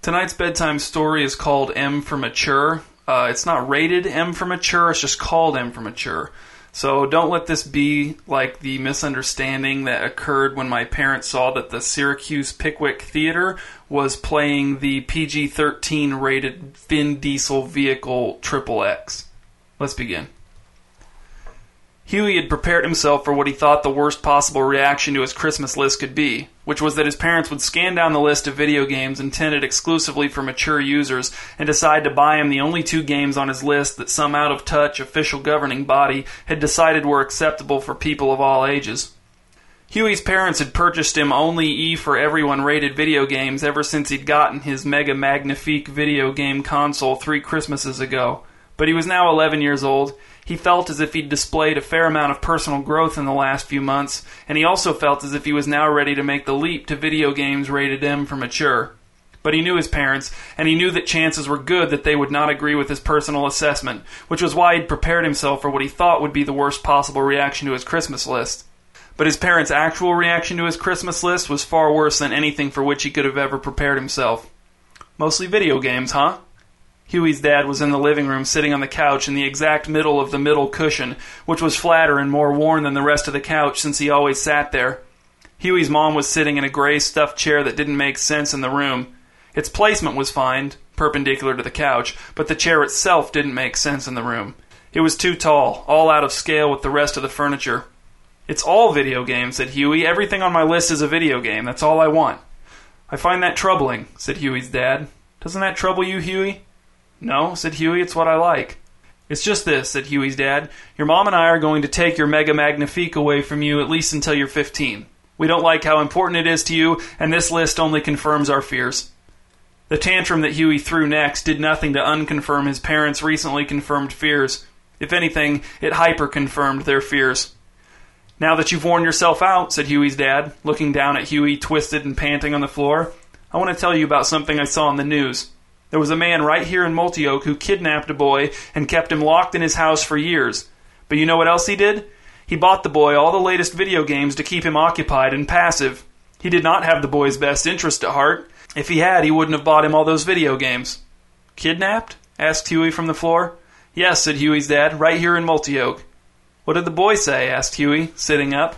Tonight's bedtime story is called M for Mature. Uh, it's not rated M for Mature, it's just called M for Mature. So don't let this be like the misunderstanding that occurred when my parents saw that the Syracuse Pickwick Theater was playing the PG 13 rated Vin Diesel vehicle Triple X. Let's begin. Huey had prepared himself for what he thought the worst possible reaction to his Christmas list could be, which was that his parents would scan down the list of video games intended exclusively for mature users and decide to buy him the only two games on his list that some out of touch official governing body had decided were acceptable for people of all ages. Huey's parents had purchased him only E for everyone rated video games ever since he'd gotten his Mega Magnifique video game console three Christmases ago. But he was now 11 years old, he felt as if he'd displayed a fair amount of personal growth in the last few months, and he also felt as if he was now ready to make the leap to video games rated M for mature. But he knew his parents, and he knew that chances were good that they would not agree with his personal assessment, which was why he'd prepared himself for what he thought would be the worst possible reaction to his Christmas list. But his parents' actual reaction to his Christmas list was far worse than anything for which he could have ever prepared himself. Mostly video games, huh? Huey's dad was in the living room sitting on the couch in the exact middle of the middle cushion, which was flatter and more worn than the rest of the couch since he always sat there. Huey's mom was sitting in a gray stuffed chair that didn't make sense in the room. Its placement was fine, perpendicular to the couch, but the chair itself didn't make sense in the room. It was too tall, all out of scale with the rest of the furniture. It's all video games, said Huey. Everything on my list is a video game. That's all I want. I find that troubling, said Huey's dad. Doesn't that trouble you, Huey? No, said Huey, it's what I like. It's just this, said Huey's dad. Your mom and I are going to take your Mega Magnifique away from you at least until you're 15. We don't like how important it is to you, and this list only confirms our fears. The tantrum that Huey threw next did nothing to unconfirm his parents' recently confirmed fears. If anything, it hyper confirmed their fears. Now that you've worn yourself out, said Huey's dad, looking down at Huey twisted and panting on the floor, I want to tell you about something I saw in the news. There was a man right here in Multioke who kidnapped a boy and kept him locked in his house for years. But you know what else he did? He bought the boy all the latest video games to keep him occupied and passive. He did not have the boy's best interest at heart. If he had, he wouldn't have bought him all those video games. Kidnapped? asked Huey from the floor. Yes, said Huey's dad, right here in Multioke. What did the boy say? asked Huey, sitting up.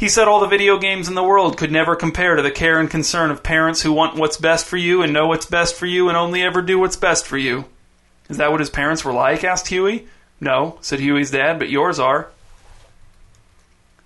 He said all the video games in the world could never compare to the care and concern of parents who want what's best for you and know what's best for you and only ever do what's best for you. Is that what his parents were like? asked Huey. No, said Huey's dad, but yours are.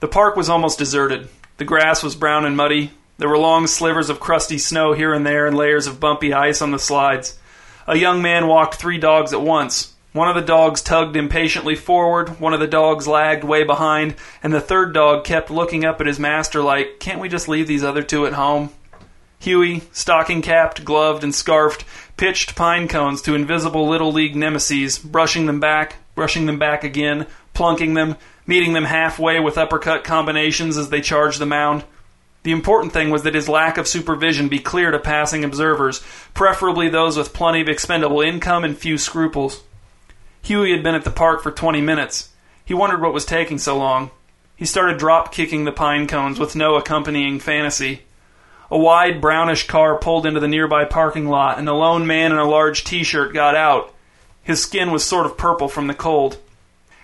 The park was almost deserted. The grass was brown and muddy. There were long slivers of crusty snow here and there and layers of bumpy ice on the slides. A young man walked three dogs at once. One of the dogs tugged impatiently forward, one of the dogs lagged way behind, and the third dog kept looking up at his master like, Can't we just leave these other two at home? Huey, stocking capped, gloved, and scarfed, pitched pine cones to invisible Little League nemesis, brushing them back, brushing them back again, plunking them, meeting them halfway with uppercut combinations as they charged the mound. The important thing was that his lack of supervision be clear to passing observers, preferably those with plenty of expendable income and few scruples. Huey had been at the park for 20 minutes. He wondered what was taking so long. He started drop kicking the pine cones with no accompanying fantasy. A wide brownish car pulled into the nearby parking lot, and a lone man in a large t shirt got out. His skin was sort of purple from the cold.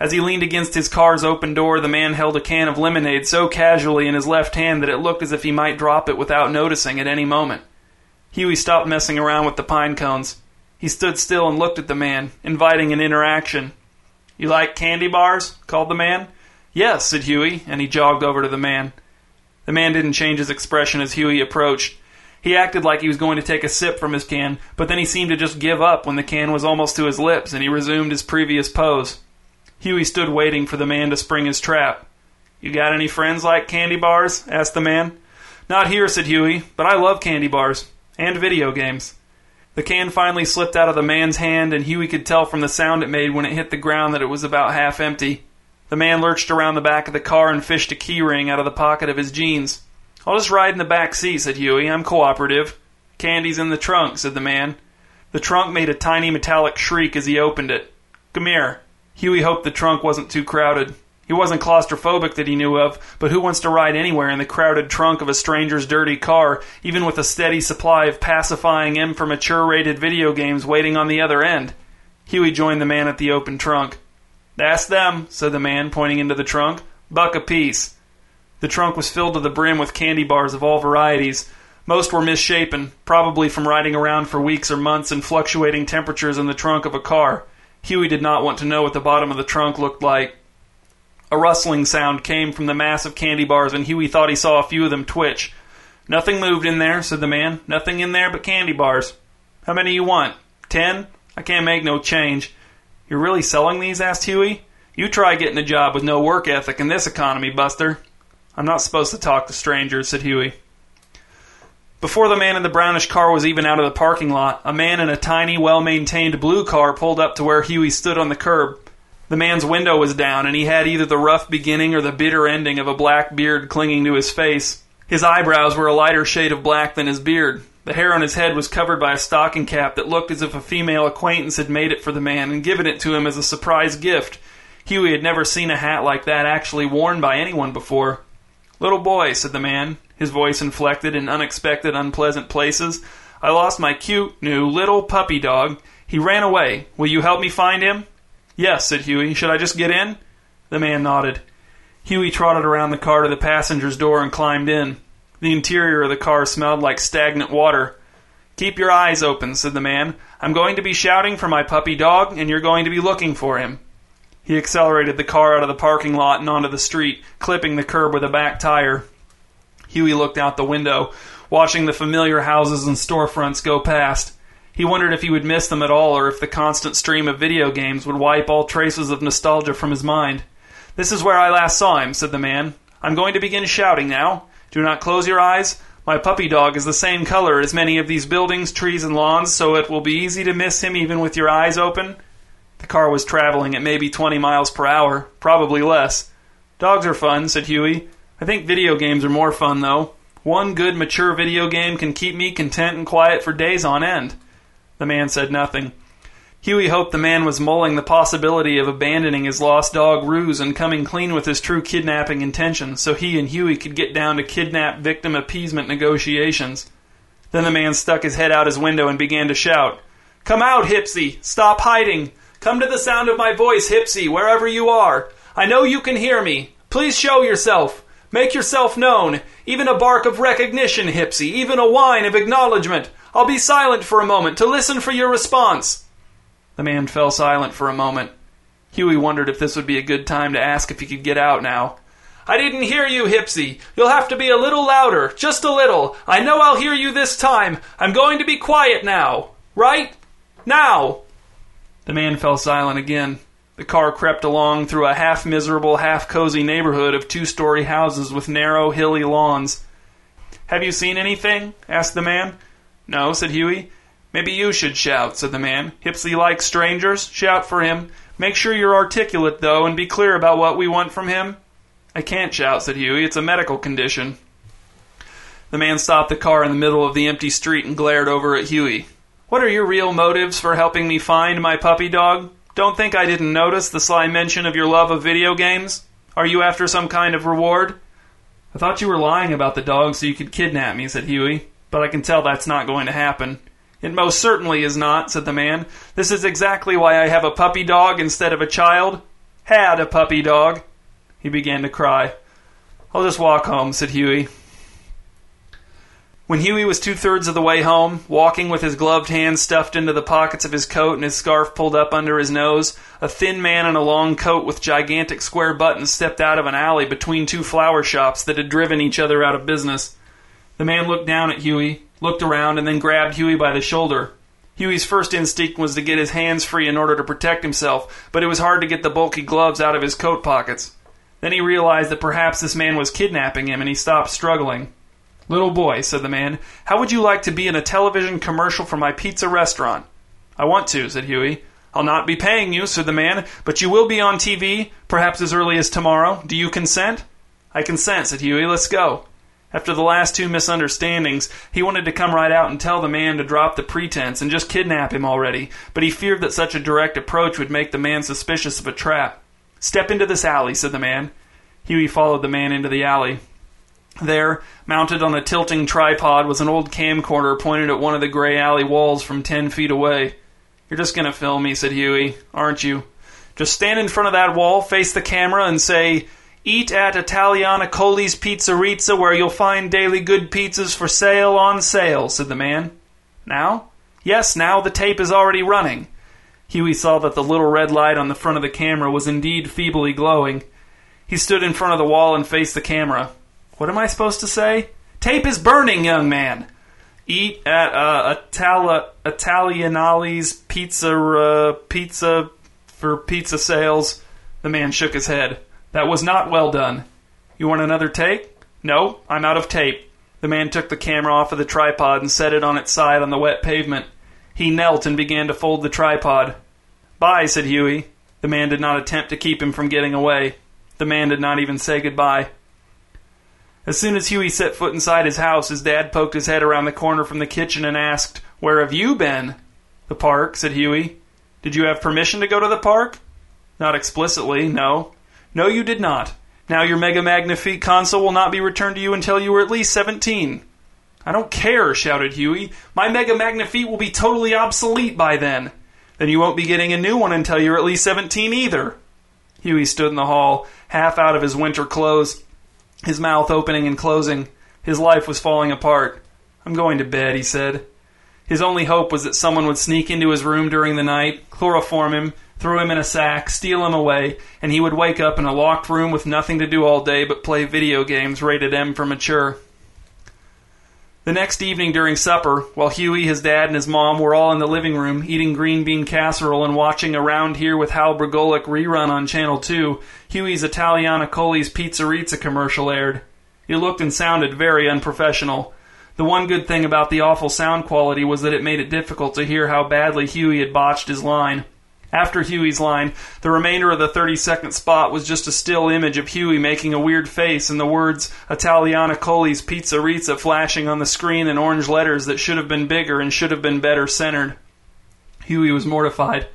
As he leaned against his car's open door, the man held a can of lemonade so casually in his left hand that it looked as if he might drop it without noticing at any moment. Huey stopped messing around with the pine cones. He stood still and looked at the man, inviting an interaction. You like candy bars? called the man. Yes, said Huey, and he jogged over to the man. The man didn't change his expression as Huey approached. He acted like he was going to take a sip from his can, but then he seemed to just give up when the can was almost to his lips and he resumed his previous pose. Huey stood waiting for the man to spring his trap. You got any friends like candy bars? asked the man. Not here, said Huey, but I love candy bars. And video games. The can finally slipped out of the man's hand, and Huey could tell from the sound it made when it hit the ground that it was about half empty. The man lurched around the back of the car and fished a key ring out of the pocket of his jeans. I'll just ride in the back seat, said Huey. I'm cooperative. Candy's in the trunk, said the man. The trunk made a tiny metallic shriek as he opened it. Come here. Huey hoped the trunk wasn't too crowded. He wasn't claustrophobic that he knew of, but who wants to ride anywhere in the crowded trunk of a stranger's dirty car, even with a steady supply of pacifying M for mature rated video games waiting on the other end? Huey joined the man at the open trunk. That's them, said the man, pointing into the trunk. Buck apiece. The trunk was filled to the brim with candy bars of all varieties. Most were misshapen, probably from riding around for weeks or months in fluctuating temperatures in the trunk of a car. Huey did not want to know what the bottom of the trunk looked like. A rustling sound came from the mass of candy bars, and Huey thought he saw a few of them twitch. Nothing moved in there, said the man. Nothing in there but candy bars. How many you want? Ten? I can't make no change. You're really selling these? asked Huey. You try getting a job with no work ethic in this economy, Buster. I'm not supposed to talk to strangers, said Huey. Before the man in the brownish car was even out of the parking lot, a man in a tiny, well maintained blue car pulled up to where Huey stood on the curb. The man's window was down, and he had either the rough beginning or the bitter ending of a black beard clinging to his face. His eyebrows were a lighter shade of black than his beard. The hair on his head was covered by a stocking cap that looked as if a female acquaintance had made it for the man and given it to him as a surprise gift. Huey had never seen a hat like that actually worn by anyone before. Little boy, said the man, his voice inflected in unexpected, unpleasant places, I lost my cute, new, little puppy dog. He ran away. Will you help me find him? Yes, said Huey. Should I just get in? The man nodded. Huey trotted around the car to the passenger's door and climbed in. The interior of the car smelled like stagnant water. Keep your eyes open, said the man. I'm going to be shouting for my puppy dog, and you're going to be looking for him. He accelerated the car out of the parking lot and onto the street, clipping the curb with a back tire. Huey looked out the window, watching the familiar houses and storefronts go past. He wondered if he would miss them at all or if the constant stream of video games would wipe all traces of nostalgia from his mind. This is where I last saw him, said the man. I'm going to begin shouting now. Do not close your eyes. My puppy dog is the same color as many of these buildings, trees, and lawns, so it will be easy to miss him even with your eyes open. The car was traveling at maybe 20 miles per hour, probably less. Dogs are fun, said Huey. I think video games are more fun, though. One good, mature video game can keep me content and quiet for days on end. The man said nothing. Huey hoped the man was mulling the possibility of abandoning his lost dog ruse and coming clean with his true kidnapping intention so he and Huey could get down to kidnap victim appeasement negotiations. Then the man stuck his head out his window and began to shout, Come out, Hipsy! Stop hiding! Come to the sound of my voice, Hipsy, wherever you are! I know you can hear me! Please show yourself! Make yourself known! Even a bark of recognition, Hipsy! Even a whine of acknowledgement! I'll be silent for a moment to listen for your response. The man fell silent for a moment. Huey wondered if this would be a good time to ask if he could get out now. I didn't hear you, Hipsy. You'll have to be a little louder, just a little. I know I'll hear you this time. I'm going to be quiet now. Right? Now. The man fell silent again. The car crept along through a half miserable, half cozy neighborhood of two story houses with narrow, hilly lawns. Have you seen anything? asked the man. No, said Huey. Maybe you should shout, said the man. Hipsy likes strangers. Shout for him. Make sure you're articulate, though, and be clear about what we want from him. I can't shout, said Huey. It's a medical condition. The man stopped the car in the middle of the empty street and glared over at Huey. What are your real motives for helping me find my puppy dog? Don't think I didn't notice the sly mention of your love of video games. Are you after some kind of reward? I thought you were lying about the dog so you could kidnap me, said Huey but I can tell that's not going to happen. It most certainly is not, said the man. This is exactly why I have a puppy dog instead of a child. Had a puppy dog. He began to cry. I'll just walk home, said Huey. When Huey was two thirds of the way home, walking with his gloved hands stuffed into the pockets of his coat and his scarf pulled up under his nose, a thin man in a long coat with gigantic square buttons stepped out of an alley between two flower shops that had driven each other out of business. The man looked down at Huey, looked around, and then grabbed Huey by the shoulder. Huey's first instinct was to get his hands free in order to protect himself, but it was hard to get the bulky gloves out of his coat pockets. Then he realized that perhaps this man was kidnapping him, and he stopped struggling. Little boy, said the man, how would you like to be in a television commercial for my pizza restaurant? I want to, said Huey. I'll not be paying you, said the man, but you will be on TV, perhaps as early as tomorrow. Do you consent? I consent, said Huey. Let's go. After the last two misunderstandings, he wanted to come right out and tell the man to drop the pretense and just kidnap him already, but he feared that such a direct approach would make the man suspicious of a trap. Step into this alley, said the man. Huey followed the man into the alley. There, mounted on a tilting tripod, was an old camcorder pointed at one of the gray alley walls from ten feet away. You're just gonna film me, said Huey, aren't you? Just stand in front of that wall, face the camera, and say, Eat at Italiana Coli's Pizzerizza, where you'll find daily good pizzas for sale on sale, said the man. Now? Yes, now the tape is already running. Huey saw that the little red light on the front of the camera was indeed feebly glowing. He stood in front of the wall and faced the camera. What am I supposed to say? Tape is burning, young man. Eat at uh, Itali- Italianali's Pizza uh, Pizza for pizza sales. The man shook his head. That was not well done. You want another take? No, I'm out of tape. The man took the camera off of the tripod and set it on its side on the wet pavement. He knelt and began to fold the tripod. Bye, said Huey. The man did not attempt to keep him from getting away. The man did not even say goodbye. As soon as Huey set foot inside his house, his dad poked his head around the corner from the kitchen and asked, Where have you been? The park, said Huey. Did you have permission to go to the park? Not explicitly, no. No, you did not. Now your Mega Magnifique console will not be returned to you until you are at least 17. I don't care, shouted Huey. My Mega Magnifique will be totally obsolete by then. Then you won't be getting a new one until you're at least 17 either. Huey stood in the hall, half out of his winter clothes, his mouth opening and closing. His life was falling apart. I'm going to bed, he said. His only hope was that someone would sneak into his room during the night, chloroform him, throw him in a sack, steal him away, and he would wake up in a locked room with nothing to do all day but play video games rated M for mature. The next evening during supper, while Huey, his dad, and his mom were all in the living room eating green bean casserole and watching Around Here with Hal Bragolic rerun on Channel 2, Huey's Italiana Coli's Pizzerizza commercial aired. It looked and sounded very unprofessional. The one good thing about the awful sound quality was that it made it difficult to hear how badly Huey had botched his line. After Huey's line, the remainder of the 30 second spot was just a still image of Huey making a weird face and the words Italiana Coli's Pizzerizza flashing on the screen in orange letters that should have been bigger and should have been better centered. Huey was mortified.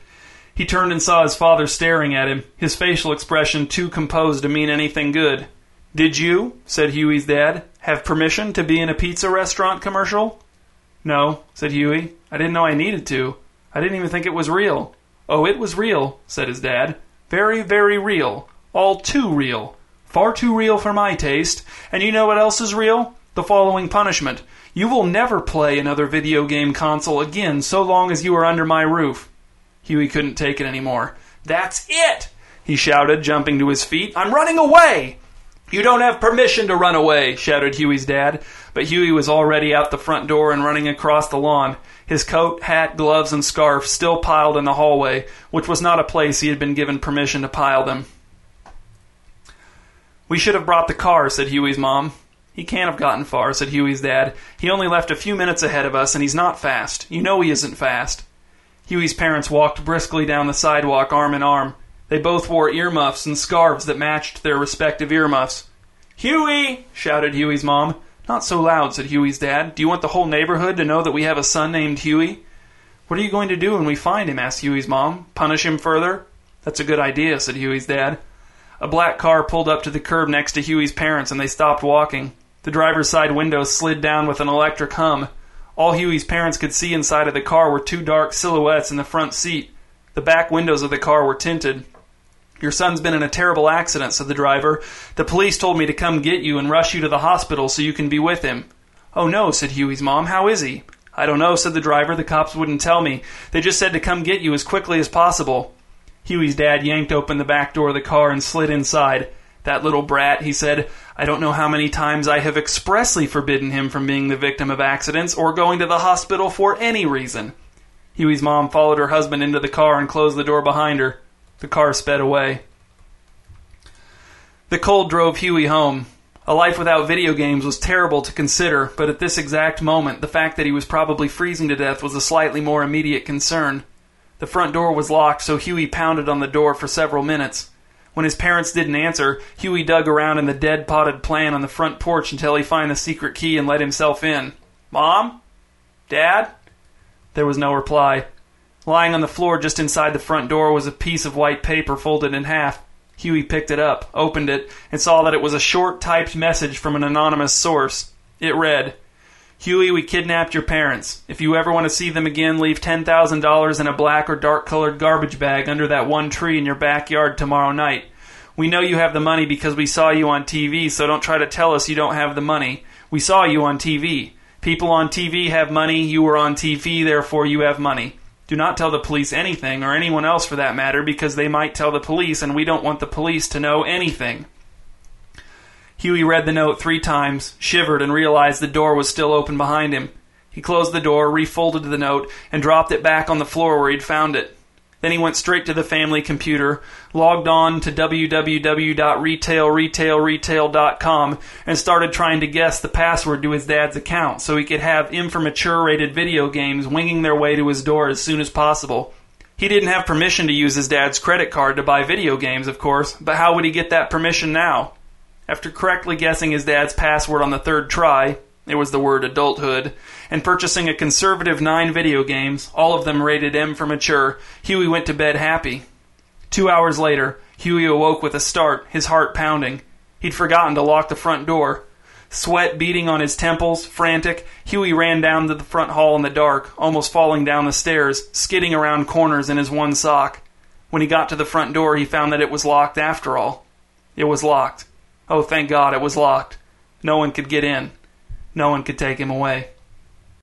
He turned and saw his father staring at him, his facial expression too composed to mean anything good. Did you, said Huey's dad, have permission to be in a pizza restaurant commercial? No, said Huey. I didn't know I needed to. I didn't even think it was real. Oh, it was real, said his dad. Very, very real. All too real. Far too real for my taste. And you know what else is real? The following punishment. You will never play another video game console again so long as you are under my roof. Huey couldn't take it anymore. That's it! he shouted, jumping to his feet. I'm running away! You don't have permission to run away, shouted Huey's dad. But Huey was already out the front door and running across the lawn his coat, hat, gloves, and scarf still piled in the hallway, which was not a place he had been given permission to pile them. We should have brought the car, said Huey's mom. He can't have gotten far, said Huey's dad. He only left a few minutes ahead of us, and he's not fast. You know he isn't fast. Huey's parents walked briskly down the sidewalk arm in arm. They both wore earmuffs and scarves that matched their respective earmuffs. Huey! shouted Huey's mom. Not so loud, said Huey's dad. Do you want the whole neighborhood to know that we have a son named Huey? What are you going to do when we find him? asked Huey's mom. Punish him further? That's a good idea, said Huey's dad. A black car pulled up to the curb next to Huey's parents and they stopped walking. The driver's side window slid down with an electric hum. All Huey's parents could see inside of the car were two dark silhouettes in the front seat. The back windows of the car were tinted. Your son's been in a terrible accident, said the driver. The police told me to come get you and rush you to the hospital so you can be with him. Oh no, said Huey's mom. How is he? I don't know, said the driver. The cops wouldn't tell me. They just said to come get you as quickly as possible. Huey's dad yanked open the back door of the car and slid inside. That little brat, he said. I don't know how many times I have expressly forbidden him from being the victim of accidents or going to the hospital for any reason. Huey's mom followed her husband into the car and closed the door behind her. The car sped away. The cold drove Huey home. A life without video games was terrible to consider, but at this exact moment, the fact that he was probably freezing to death was a slightly more immediate concern. The front door was locked, so Huey pounded on the door for several minutes. When his parents didn't answer, Huey dug around in the dead potted plant on the front porch until he found the secret key and let himself in. Mom? Dad? There was no reply. Lying on the floor just inside the front door was a piece of white paper folded in half. Huey picked it up, opened it, and saw that it was a short typed message from an anonymous source. It read, Huey, we kidnapped your parents. If you ever want to see them again, leave $10,000 in a black or dark colored garbage bag under that one tree in your backyard tomorrow night. We know you have the money because we saw you on TV, so don't try to tell us you don't have the money. We saw you on TV. People on TV have money, you were on TV, therefore you have money. Do not tell the police anything, or anyone else for that matter, because they might tell the police, and we don't want the police to know anything. Huey read the note three times, shivered, and realized the door was still open behind him. He closed the door, refolded the note, and dropped it back on the floor where he'd found it. Then he went straight to the family computer, logged on to www.retailretailretail.com, and started trying to guess the password to his dad's account so he could have immature rated video games winging their way to his door as soon as possible. He didn't have permission to use his dad's credit card to buy video games, of course, but how would he get that permission now? After correctly guessing his dad's password on the third try, it was the word adulthood, and purchasing a conservative nine video games, all of them rated M for mature, Huey went to bed happy. Two hours later, Huey awoke with a start, his heart pounding. He'd forgotten to lock the front door. Sweat beating on his temples, frantic, Huey ran down to the front hall in the dark, almost falling down the stairs, skidding around corners in his one sock. When he got to the front door, he found that it was locked after all. It was locked. Oh, thank God it was locked. No one could get in. No one could take him away.